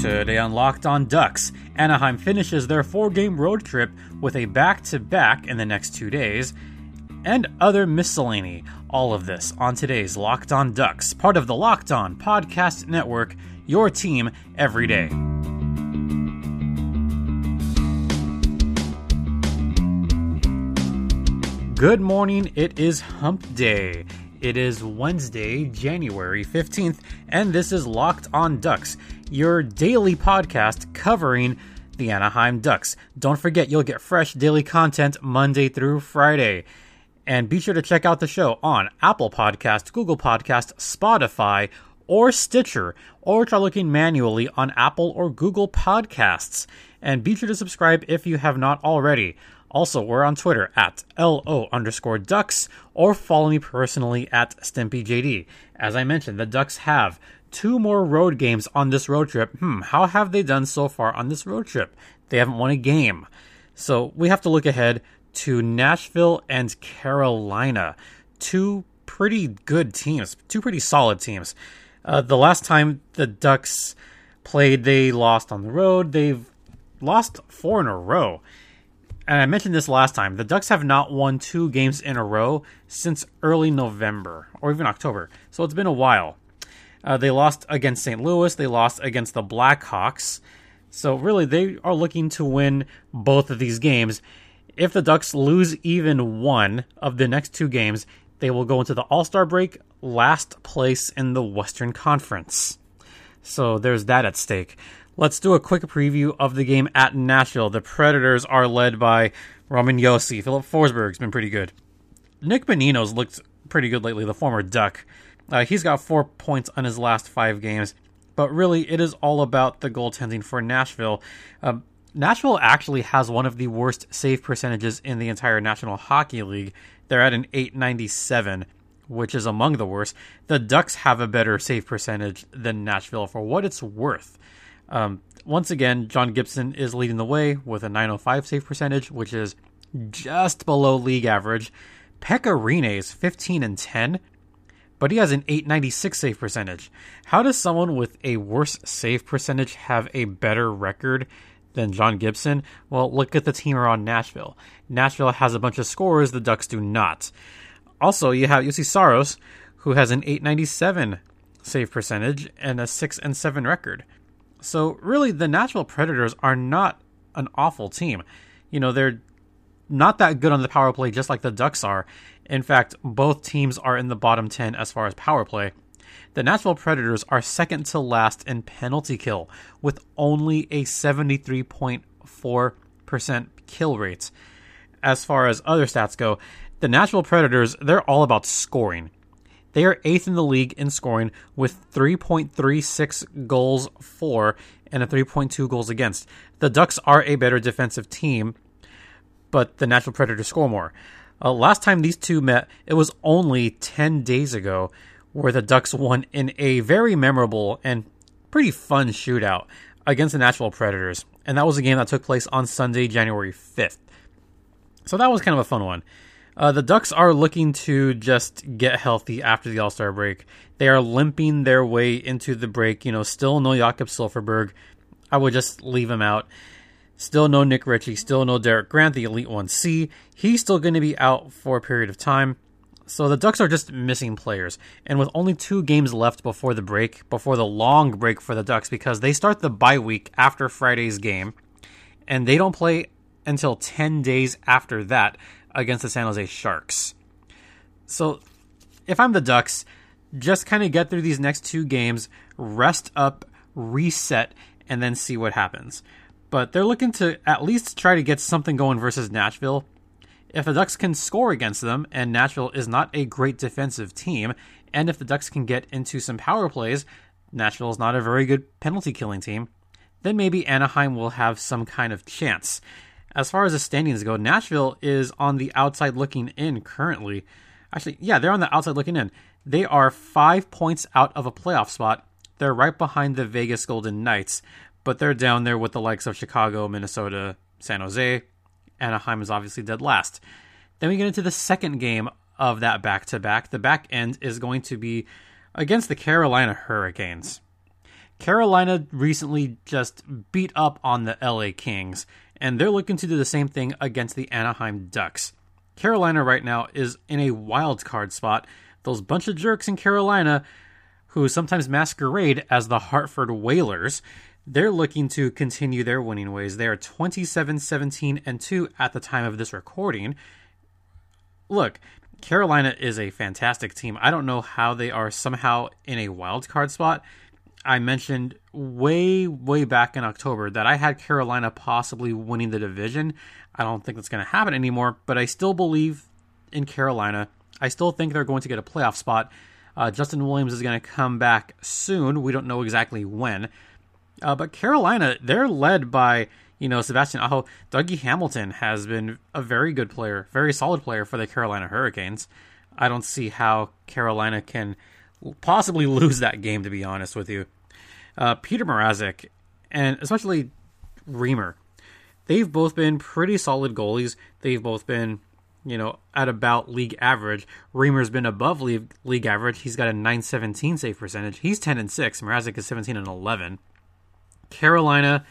Today on Locked On Ducks, Anaheim finishes their four game road trip with a back to back in the next two days, and other miscellany. All of this on today's Locked On Ducks, part of the Locked On Podcast Network, your team every day. Good morning, it is Hump Day. It is Wednesday, January 15th, and this is Locked On Ducks, your daily podcast covering the Anaheim Ducks. Don't forget, you'll get fresh daily content Monday through Friday. And be sure to check out the show on Apple Podcast, Google Podcast, Spotify, or Stitcher, or try looking manually on Apple or Google Podcasts. And be sure to subscribe if you have not already. Also, we're on Twitter at LO underscore Ducks or follow me personally at StimpyJD. As I mentioned, the Ducks have two more road games on this road trip. Hmm, how have they done so far on this road trip? They haven't won a game. So we have to look ahead to Nashville and Carolina. Two pretty good teams, two pretty solid teams. Uh, the last time the Ducks played, they lost on the road. They've lost four in a row and I mentioned this last time, the Ducks have not won two games in a row since early November or even October. So it's been a while. Uh, they lost against St. Louis, they lost against the Blackhawks. So really, they are looking to win both of these games. If the Ducks lose even one of the next two games, they will go into the All Star break last place in the Western Conference. So there's that at stake. Let's do a quick preview of the game at Nashville. The Predators are led by Roman Josi. Filip Forsberg's been pretty good. Nick Bonino's looked pretty good lately, the former Duck. Uh, he's got four points on his last five games, but really it is all about the goaltending for Nashville. Um, Nashville actually has one of the worst save percentages in the entire National Hockey League. They're at an 897, which is among the worst. The Ducks have a better save percentage than Nashville for what it's worth. Um, once again, John Gibson is leading the way with a 905 save percentage, which is just below league average. Pekka is 15 and 10, but he has an 896 save percentage. How does someone with a worse save percentage have a better record than John Gibson? Well, look at the team around Nashville. Nashville has a bunch of scorers, the Ducks do not. Also, you have Juuse Saros, who has an 897 save percentage and a 6 and 7 record. So really, the Nashville Predators are not an awful team. You know, they're not that good on the power play, just like the Ducks are. In fact, both teams are in the bottom 10 as far as power play. The Nashville Predators are second to last in penalty kill, with only a 73.4% kill rate. As far as other stats go, the Nashville Predators, they're all about scoring. They are eighth in the league in scoring with 3.36 goals for and a 3.2 goals against. The Ducks are a better defensive team, but the Nashville Predators score more. Uh, last time these two met, it was only 10 days ago, where the Ducks won in a very memorable and pretty fun shootout against the Nashville Predators. And that was a game that took place on Sunday, January 5th. So that was kind of a fun one. Uh, the Ducks are looking to just get healthy after the All Star break. They are limping their way into the break. You know, still no Jakob Silfverberg. I would just leave him out. Still no Nick Ritchie. Still no Derek Grant, the Elite 1C. He's still going to be out for a period of time. So the Ducks are just missing players. And with only two games left before the break, before the long break for the Ducks, because they start the bye week after Friday's game, and they don't play until 10 days after that against the San Jose Sharks. So, if I'm the Ducks, just kind of get through these next two games, rest up, reset, and then see what happens. But they're looking to at least try to get something going versus Nashville. If the Ducks can score against them, and Nashville is not a great defensive team, and if the Ducks can get into some power plays, Nashville is not a very good penalty killing team, then maybe Anaheim will have some kind of chance as far as the standings go, Nashville is on the outside looking in currently. Actually, yeah, they're on the outside looking in. They are five points out of a playoff spot. They're right behind the Vegas Golden Knights, but they're down there with the likes of Chicago, Minnesota, San Jose. Anaheim is obviously dead last. Then we get into the second game of that back to back. The back end is going to be against the Carolina Hurricanes. Carolina recently just beat up on the LA Kings, and they're looking to do the same thing against the Anaheim Ducks. Carolina right now is in a wild card spot. Those bunch of jerks in Carolina who sometimes masquerade as the Hartford Whalers, they're looking to continue their winning ways. They are 27 17 and 2 at the time of this recording. Look, Carolina is a fantastic team. I don't know how they are somehow in a wild card spot. I mentioned way, way back in October that I had Carolina possibly winning the division. I don't think that's going to happen anymore, but I still believe in Carolina. I still think they're going to get a playoff spot. Uh, Justin Williams is going to come back soon. We don't know exactly when. Uh, but Carolina, they're led by, you know, Sebastian Aho. Dougie Hamilton has been a very good player, very solid player for the Carolina Hurricanes. I don't see how Carolina can possibly lose that game, to be honest with you. Uh, Peter Mrazek and especially Reimer, they've both been pretty solid goalies. They've both been, you know, at about league average. Reimer's been above league, league average. He's got a 917 save percentage. He's 10 and 6. Mrazek is 17 and 11. Carolina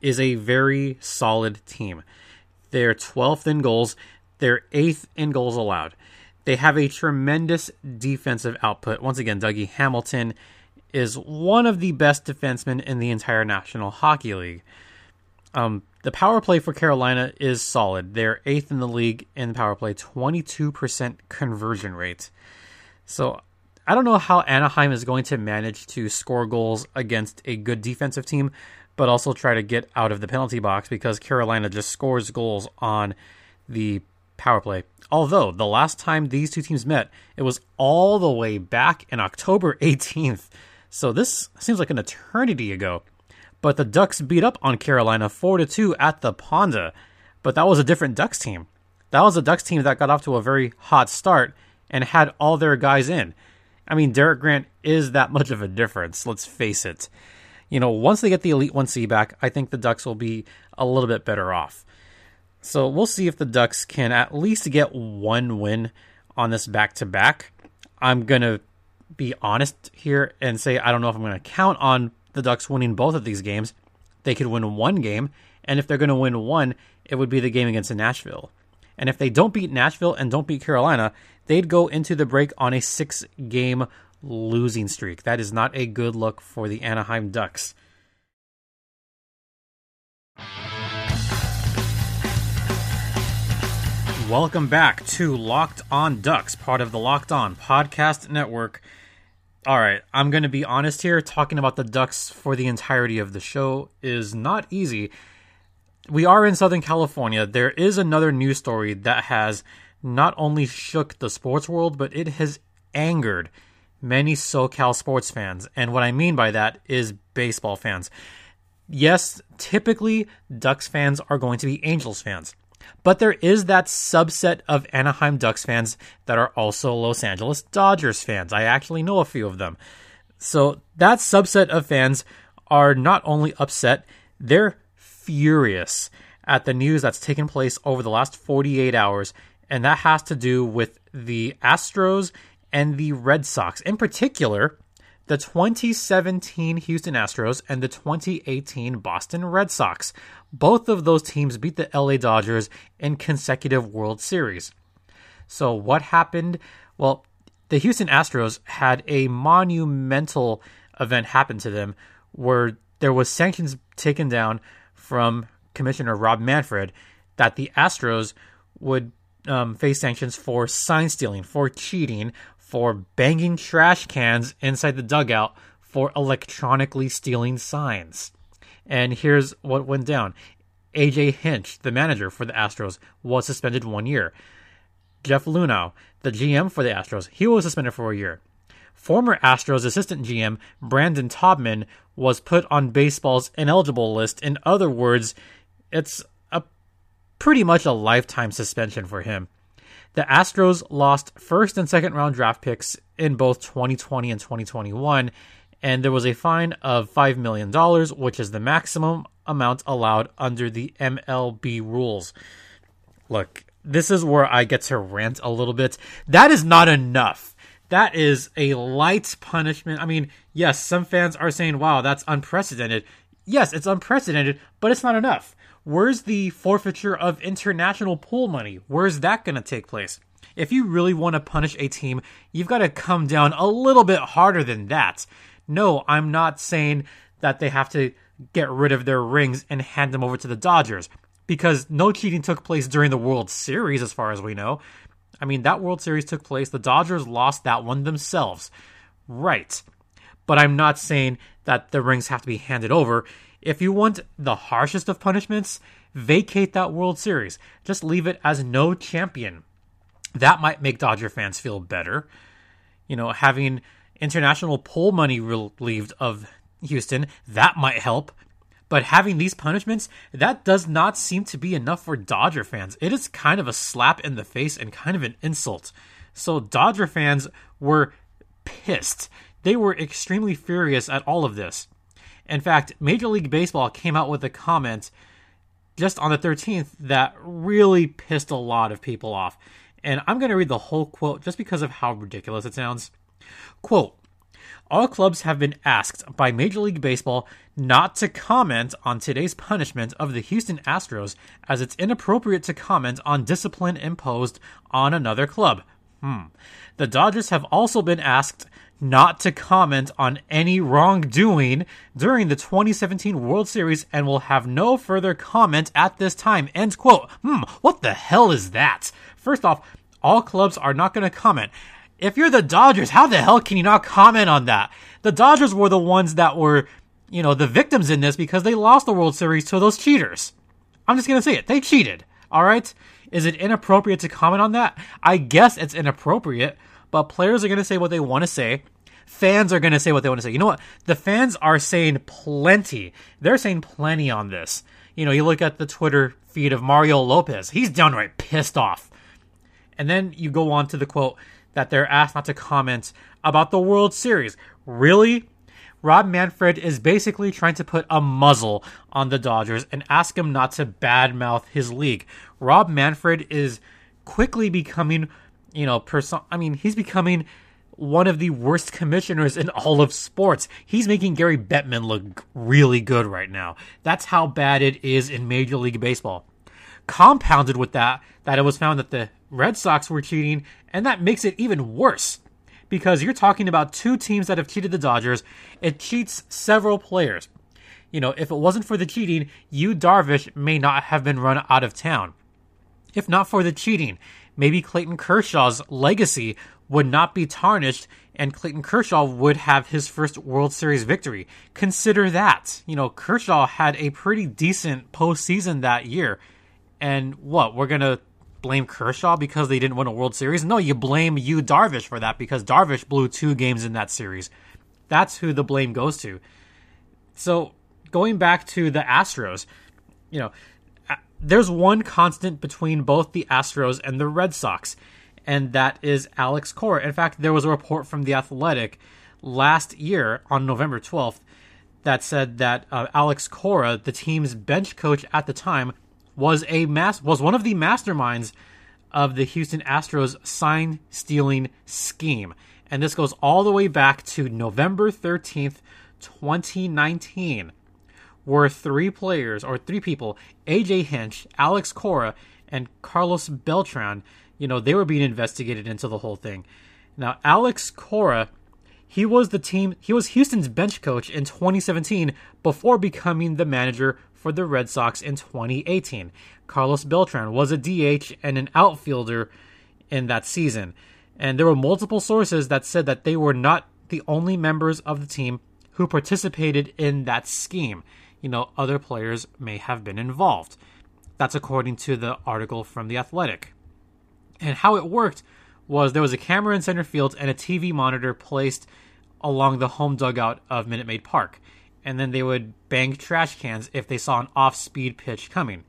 is a very solid team. They're 12th in goals. They're 8th in goals allowed. They have a tremendous defensive output. Once again, Dougie Hamilton is one of the best defensemen in the entire National Hockey League. Um, the power play for Carolina is solid. They're eighth in the league in power play, 22% conversion rate. So I don't know how Anaheim is going to manage to score goals against a good defensive team, but also try to get out of the penalty box because Carolina just scores goals on the power play. Although the last time these two teams met, it was all the way back in October 18th. So this seems like an eternity ago. But the Ducks beat up on Carolina 4 to 2 at the Ponda. But that was a different Ducks team. That was a Ducks team that got off to a very hot start and had all their guys in. I mean, Derek Grant is that much of a difference, let's face it. You know, once they get the Elite 1C back, I think the Ducks will be a little bit better off. So we'll see if the Ducks can at least get one win on this back to back. I'm going to be honest here and say I don't know if I'm going to count on the Ducks winning both of these games. They could win one game, and if they're going to win one, it would be the game against Nashville. And if they don't beat Nashville and don't beat Carolina, they'd go into the break on a six game losing streak. That is not a good look for the Anaheim Ducks. Welcome back to Locked On Ducks, part of the Locked On Podcast Network. All right, I'm going to be honest here. Talking about the Ducks for the entirety of the show is not easy. We are in Southern California. There is another news story that has not only shook the sports world, but it has angered many SoCal sports fans. And what I mean by that is baseball fans. Yes, typically Ducks fans are going to be Angels fans. But there is that subset of Anaheim Ducks fans that are also Los Angeles Dodgers fans. I actually know a few of them. So that subset of fans are not only upset, they're furious at the news that's taken place over the last 48 hours. And that has to do with the Astros and the Red Sox. In particular, the 2017 Houston Astros and the 2018 Boston Red Sox. Both of those teams beat the LA Dodgers in consecutive World Series. So, what happened? Well, the Houston Astros had a monumental event happen to them where there was sanctions taken down from Commissioner Rob Manfred that the Astros would um, face sanctions for sign stealing, for cheating, for banging trash cans inside the dugout, for electronically stealing signs. And here's what went down AJ Hinch, the manager for the Astros, was suspended one year. Jeff Luhnow, the GM for the Astros, he was suspended for a year. Former Astros assistant GM Brandon Taubman was put on baseball's ineligible list. In other words, it's a pretty much a lifetime suspension for him. The Astros lost first and second round draft picks in both 2020 and 2021, and there was a fine of $5 million, which is the maximum amount allowed under the MLB rules. Look, this is where I get to rant a little bit. That is not enough. That is a light punishment. I mean, yes, some fans are saying, wow, that's unprecedented. Yes, it's unprecedented, but it's not enough. Where's the forfeiture of international pool money? Where's that going to take place? If you really want to punish a team, you've got to come down a little bit harder than that. No, I'm not saying that they have to get rid of their rings and hand them over to the Dodgers because no cheating took place during the World Series, as far as we know. I mean, that World Series took place. The Dodgers lost that one themselves. Right. But I'm not saying that the rings have to be handed over. If you want the harshest of punishments, vacate that World Series. Just leave it as no champion. That might make Dodger fans feel better. You know, having international poll money relieved of Houston, that might help. But having these punishments, that does not seem to be enough for Dodger fans. It is kind of a slap in the face and kind of an insult. So Dodger fans were pissed. They were extremely furious at all of this. In fact, Major League Baseball came out with a comment just on the 13th that really pissed a lot of people off. And I'm going to read the whole quote just because of how ridiculous it sounds. Quote, all clubs have been asked by Major League Baseball not to comment on today's punishment of the Houston Astros, as it's inappropriate to comment on discipline imposed on another club. Hmm. The Dodgers have also been asked not to comment on any wrongdoing during the 2017 World Series and will have no further comment at this time. End quote. Hmm, what the hell is that? First off, all clubs are not going to comment. If you're the Dodgers, how the hell can you not comment on that? The Dodgers were the ones that were, you know, the victims in this because they lost the World Series to those cheaters. I'm just going to say it. They cheated. All right? Is it inappropriate to comment on that? I guess it's inappropriate, but players are going to say what they want to say. Fans are going to say what they want to say. You know what? The fans are saying plenty. They're saying plenty on this. You know, you look at the Twitter feed of Mario Lopez. He's downright pissed off. And then you go on to the quote that they're asked not to comment about the World Series. Really? Rob Manfred is basically trying to put a muzzle on the Dodgers and ask him not to badmouth his league. Rob Manfred is quickly becoming, you know, person. I mean, he's becoming one of the worst commissioners in all of sports. He's making Gary Bettman look really good right now. That's how bad it is in Major League Baseball. Compounded with that, that it was found that the Red Sox were cheating, and that makes it even worse because you're talking about two teams that have cheated the Dodgers. It cheats several players. You know, if it wasn't for the cheating, Yu Darvish may not have been run out of town. If not for the cheating, maybe Clayton Kershaw's legacy would not be tarnished and Clayton Kershaw would have his first World Series victory. Consider that. You know, Kershaw had a pretty decent postseason that year. And what, we're going to blame Kershaw because they didn't win a World Series. No, you blame Yu Darvish for that because Darvish blew two games in that series. That's who the blame goes to. So going back to the Astros, you know, there's one constant between both the Astros and the Red Sox, and that is Alex Cora. In fact, there was a report from The Athletic last year on November 12th that said that uh, Alex Cora, the team's bench coach at the time, was a mass was one of the masterminds of the Houston Astros sign stealing scheme. And this goes all the way back to November 13th, 2019, where three players or three people, AJ Hinch, Alex Cora, and Carlos Beltran, you know, they were being investigated into the whole thing. Now, Alex Cora, he was the team, he was Houston's bench coach in 2017 before becoming the manager for the Red Sox in 2018. Carlos Beltran was a DH and an outfielder in that season. And there were multiple sources that said that they were not the only members of the team who participated in that scheme. You know, other players may have been involved. That's according to the article from The Athletic. And how it worked was there was a camera in center field and a TV monitor placed along the home dugout of Minute Maid Park and then they would bang trash cans if they saw an off speed pitch coming.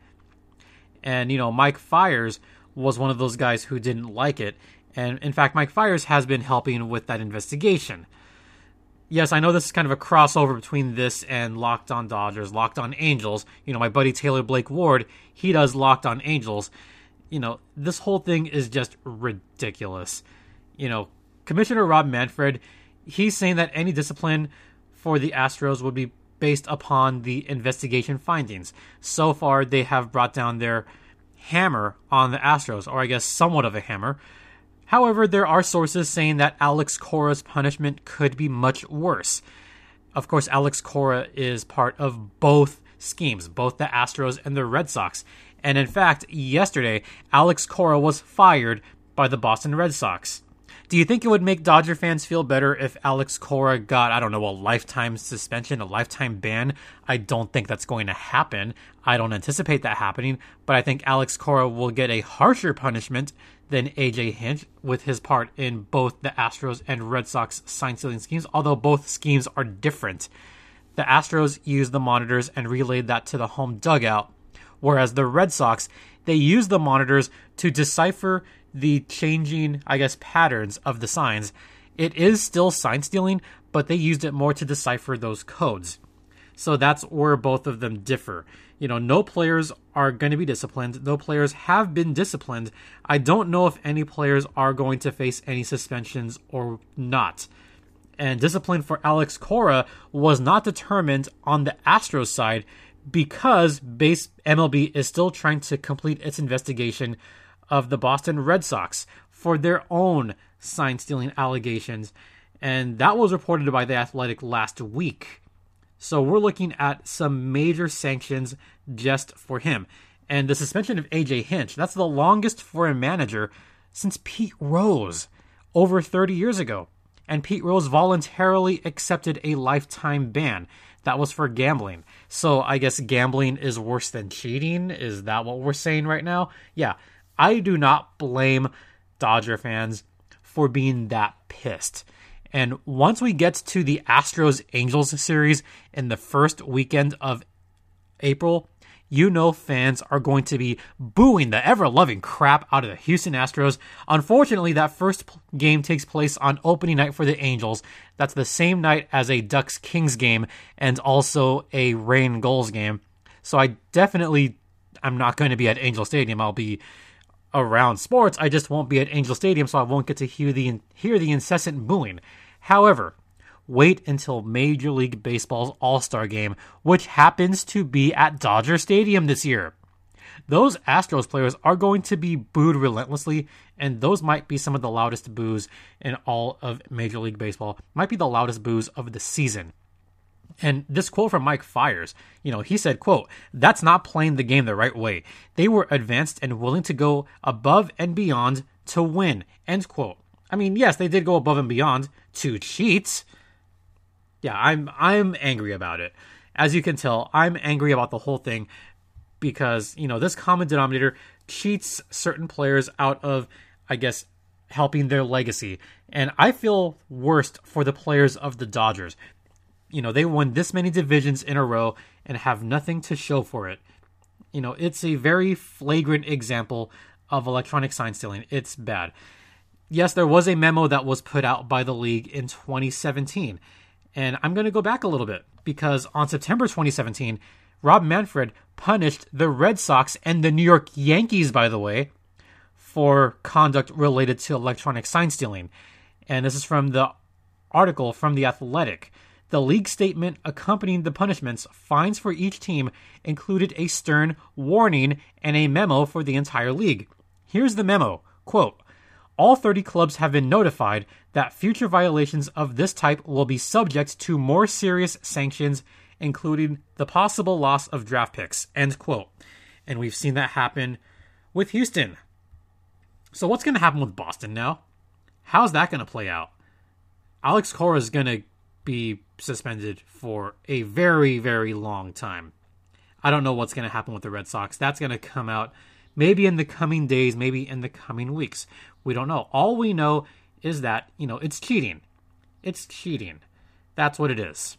And, you know, Mike Fiers was one of those guys who didn't like it. And in fact, Mike Fiers has been helping with that investigation. Yes, I know this is kind of a crossover between this and Locked on Dodgers, Locked on Angels. You know, my buddy Taylor Blake Ward, he does Locked on Angels. You know, this whole thing is just ridiculous. You know, Commissioner Rob Manfred, he's saying that any discipline for the Astros would be based upon the investigation findings. So far, they have brought down their hammer on the Astros, or I guess somewhat of a hammer. However, there are sources saying that Alex Cora's punishment could be much worse. Of course, Alex Cora is part of both schemes, both the Astros and the Red Sox. And in fact, yesterday, Alex Cora was fired by the Boston Red Sox. Do you think it would make Dodger fans feel better if Alex Cora got, I don't know, a lifetime suspension, a lifetime ban? I don't think that's going to happen. I don't anticipate that happening, but I think Alex Cora will get a harsher punishment than AJ Hinch with his part in both the Astros and Red Sox sign stealing schemes, although both schemes are different. The Astros used the monitors and relayed that to the home dugout, whereas the Red Sox, they used the monitors to decipher the changing, I guess, patterns of the signs. It is still sign stealing, but they used it more to decipher those codes. So that's where both of them differ. You know, no players are going to be disciplined. No players have been disciplined. I don't know if any players are going to face any suspensions or not. And discipline for Alex Cora was not determined on the Astros side because base MLB is still trying to complete its investigation of the Boston Red Sox for their own sign stealing allegations. And that was reported by The Athletic last week. So we're looking at some major sanctions just for him. And the suspension of AJ Hinch, that's the longest for a manager since Pete Rose over 30 years ago. And Pete Rose voluntarily accepted a lifetime ban. That was for gambling. So I guess gambling is worse than cheating. Is that what we're saying right now? Yeah. I do not blame Dodger fans for being that pissed. And once we get to the Astros Angels series in the first weekend of April, you know fans are going to be booing the ever loving crap out of the Houston Astros. Unfortunately, that first game takes place on opening night for the Angels. That's the same night as a Ducks Kings game and also a Reign Gulls game. So I definitely I'm not going to be at Angel Stadium. I'll be around sports. I just won't be at Angel Stadium, so I won't get to hear the hear the incessant booing. However, wait until Major League Baseball's All Star Game, which happens to be at Dodger Stadium this year. Those Astros players are going to be booed relentlessly, and those might be some of the loudest boos in all of Major League Baseball. Might be the loudest boos of the season. And this quote from Mike Fiers, you know, he said, quote, that's not playing the game the right way. They were advanced and willing to go above and beyond to win, end quote. I mean, yes, they did go above and beyond to cheat. Yeah, I'm I'm angry about it. As you can tell, I'm angry about the whole thing because, you know, this common denominator cheats certain players out of, I guess, helping their legacy. And I feel worst for the players of the Dodgers you know, they won this many divisions in a row and have nothing to show for it. You know, it's a very flagrant example of electronic sign stealing. It's bad. Yes, there was a memo that was put out by the league in 2017. And I'm going to go back a little bit because on September 2017, Rob Manfred punished the Red Sox and the New York Yankees, by the way, for conduct related to electronic sign stealing. And this is from the article from The Athletic. The league statement accompanying the punishments, fines for each team, included a stern warning and a memo for the entire league. Here's the memo quote, All 30 clubs have been notified that future violations of this type will be subject to more serious sanctions, including the possible loss of draft picks. End quote. And we've seen that happen with Houston. So, what's going to happen with Boston now? How's that going to play out? Alex Cora is going to be suspended for a very, very long time. I don't know what's going to happen with the Red Sox. That's going to come out maybe in the coming days, maybe in the coming weeks. We don't know. All we know is that, you know, it's cheating. It's cheating. That's what it is.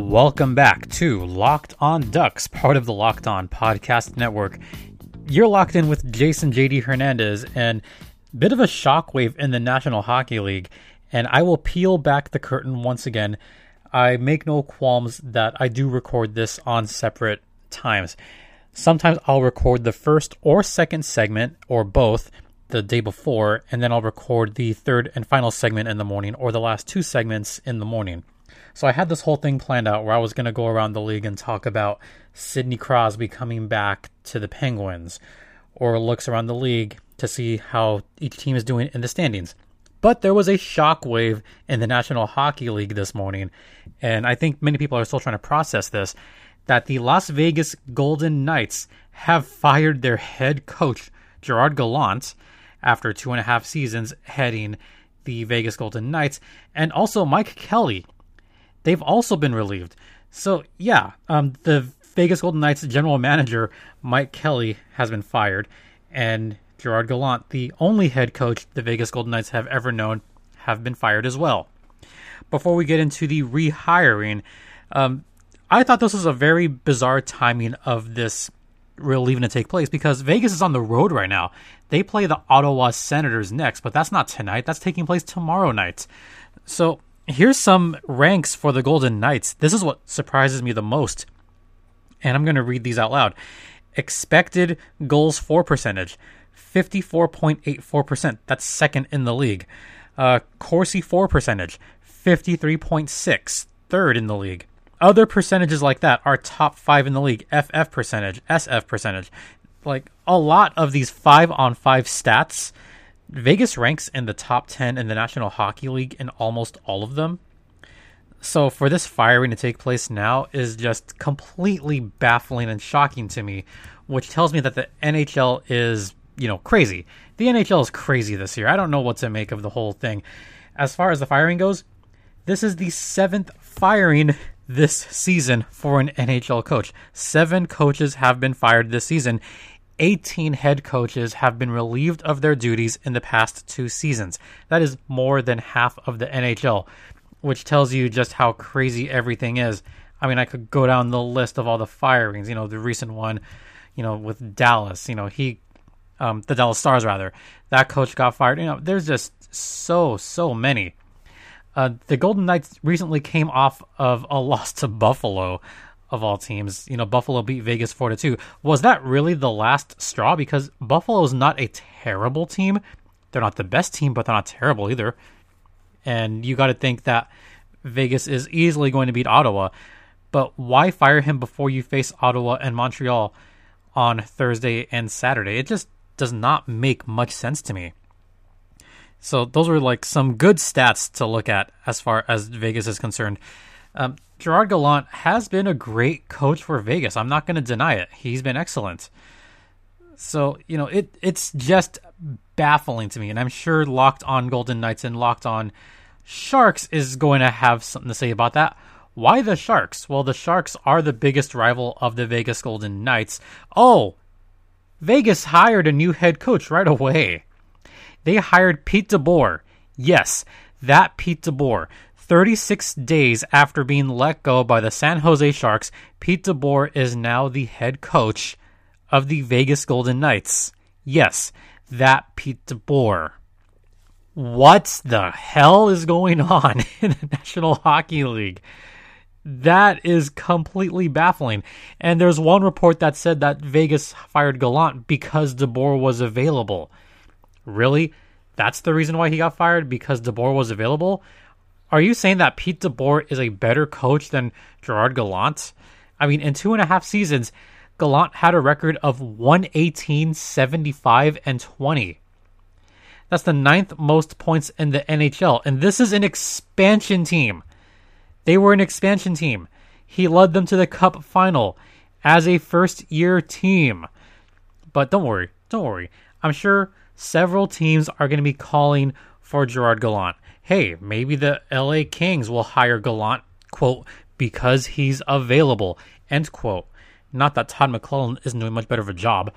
Welcome back to Locked On Ducks, part of the Locked On Podcast Network. You're locked in with Jason JD Hernandez and bit of a shockwave in the National Hockey League. And I will peel back the curtain once again. I make no qualms that I do record this on separate times. Sometimes I'll record the first or second segment or both the day before, and then I'll record the third and final segment in the morning or the last two segments in the morning. So I had this whole thing planned out where I was going to go around the league and talk about Sidney Crosby coming back to the Penguins or looks around the league to see how each team is doing in the standings. But there was a shockwave in the National Hockey League this morning, and I think many people are still trying to process this that the Las Vegas Golden Knights have fired their head coach, Gerard Gallant, after two and a half seasons heading the Vegas Golden Knights, and also Mike Kelly. They've also been relieved. So, yeah, um, the Vegas Golden Knights general manager, Mike Kelly, has been fired, and Gerard Gallant, the only head coach the Vegas Golden Knights have ever known, have been fired as well. Before we get into the rehiring, um, I thought this was a very bizarre timing of this leaving to take place because Vegas is on the road right now. They play the Ottawa Senators next, but that's not tonight. That's taking place tomorrow night. So here's some ranks for the Golden Knights. This is what surprises me the most. And I'm going to read these out loud. Expected goals for percentage 54.84%. That's second in the league. Uh, Corsi for percentage 53.6, third in the league. Other percentages like that are top five in the league. FF percentage, SF percentage. Like a lot of these five on five stats, Vegas ranks in the top 10 in the National Hockey League in almost all of them. So for this firing to take place now is just completely baffling and shocking to me, which tells me that the NHL is, you know, crazy. The NHL is crazy this year. I don't know what to make of the whole thing. As far as the firing goes, this is the seventh firing this season for an NHL coach. Seven coaches have been fired this season. 18 head coaches have been relieved of their duties in the past two seasons. That is more than half of the NHL, which tells you just how crazy everything is. I mean, I could go down the list of all the firings. You know, the recent one, you know, with Dallas. You know, he, um, the Dallas Stars rather. That coach got fired. You know, there's just so so many. Uh, the Golden Knights recently came off of a loss to Buffalo, of all teams. You know, Buffalo beat Vegas four to two. Was that really the last straw? Because Buffalo is not a terrible team. They're not the best team, but they're not terrible either. And you got to think that Vegas is easily going to beat Ottawa. But why fire him before you face Ottawa and Montreal on Thursday and Saturday? It just does not make much sense to me. So those were like some good stats to look at as far as Vegas is concerned. Um, Gerard Gallant has been a great coach for Vegas. I'm not going to deny it. He's been excellent. So you know it it's just baffling to me, and I'm sure Locked On Golden Knights and Locked On Sharks is going to have something to say about that. Why the Sharks? Well, the Sharks are the biggest rival of the Vegas Golden Knights. Oh, Vegas hired a new head coach right away. They hired Pete DeBoer. Yes, that Pete DeBoer. 36 days after being let go by the San Jose Sharks, Pete DeBoer is now the head coach of the Vegas Golden Knights. Yes, that Pete DeBoer. What the hell is going on in the National Hockey League? That is completely baffling. And there's one report that said that Vegas fired Gallant because DeBoer was available. Really? That's the reason why he got fired? Because DeBoer was available? Are you saying that Pete DeBoer is a better coach than Gerard Gallant? I mean, in two and a half seasons, Gallant had a record of 118, 75, and 20. That's the ninth most points in the NHL. And this is an expansion team. They were an expansion team. He led them to the cup final as a first year team. But don't worry, don't worry. I'm sure several teams are going to be calling for Gerard Gallant. Hey, maybe the LA Kings will hire Gallant, quote, because he's available, end quote. Not that Todd McLellan isn't doing much better of a job.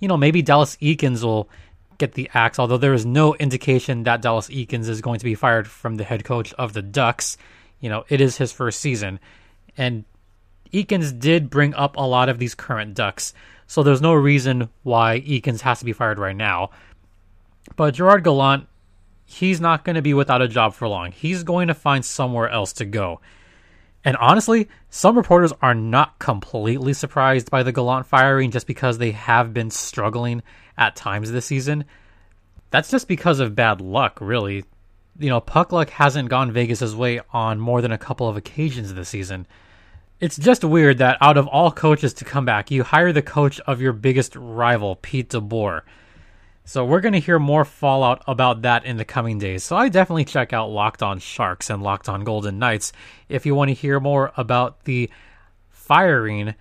You know, maybe Dallas Eakins will get the axe, although there is no indication that Dallas Eakins is going to be fired from the head coach of the Ducks. You know, it is his first season. And Eakins did bring up a lot of these current Ducks. So there's no reason why Eakins has to be fired right now. But Gerard Gallant, he's not going to be without a job for long. He's going to find somewhere else to go. And honestly, some reporters are not completely surprised by the Gallant firing just because they have been struggling at times this season. That's just because of bad luck, really. You know, puck luck hasn't gone Vegas' way on more than a couple of occasions this season. It's just weird that out of all coaches to come back, you hire the coach of your biggest rival, Pete DeBoer. So we're going to hear more fallout about that in the coming days. So I definitely check out Locked On Sharks and Locked On Golden Knights if you want to hear more about the firing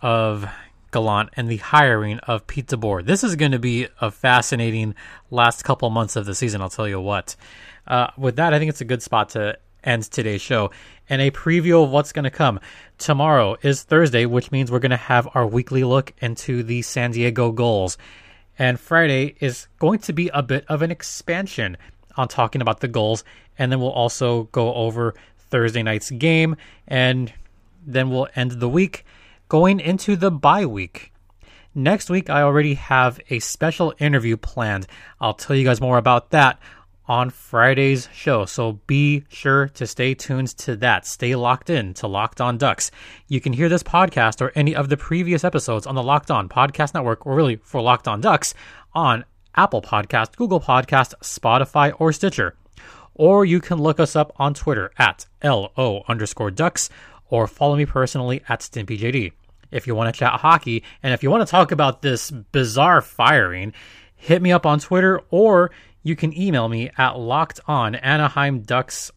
of Gallant and the hiring of Pete DeBoer. This is going to be a fascinating last couple months of the season, I'll tell you what. Uh, with that, I think it's a good spot to end today's show and a preview of what's going to come. Tomorrow is Thursday, which means we're going to have our weekly look into the San Diego Gulls. And Friday is going to be a bit of an expansion on talking about the goals. And then we'll also go over Thursday night's game. And then we'll end the week going into the bye week. Next week, I already have a special interview planned. I'll tell you guys more about that on Friday's show. So be sure to stay tuned to that. Stay locked in to Locked On Ducks. You can hear this podcast or any of the previous episodes on the Locked On Podcast Network, or really for Locked On Ducks, on Apple Podcast, Google Podcast, Spotify, or Stitcher. Or you can look us up on Twitter at LO underscore ducks or follow me personally at StimpyJD. If you want to chat hockey and if you want to talk about this bizarre firing, hit me up on Twitter or you can email me at lockedonanaheimducks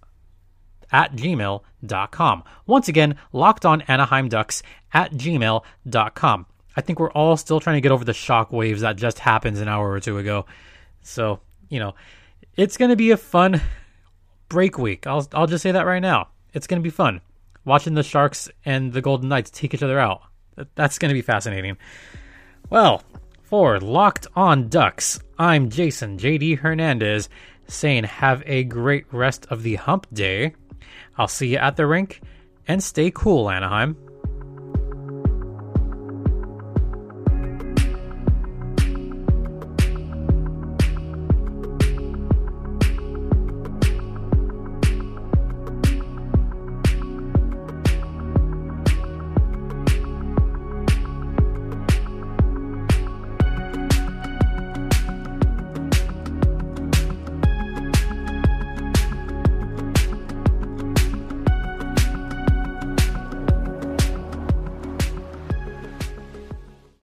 at gmail.com. Once again, lockedonanaheimducks at gmail.com. I think we're all still trying to get over the shock waves that just happened an hour or two ago. So, you know, it's going to be a fun break week. I'll, I'll just say that right now. It's going to be fun. Watching the Sharks and the Golden Knights take each other out. That's going to be fascinating. Well, for Locked On Ducks, I'm Jason JD Hernandez saying have a great rest of the hump day. I'll see you at the rink and stay cool, Anaheim.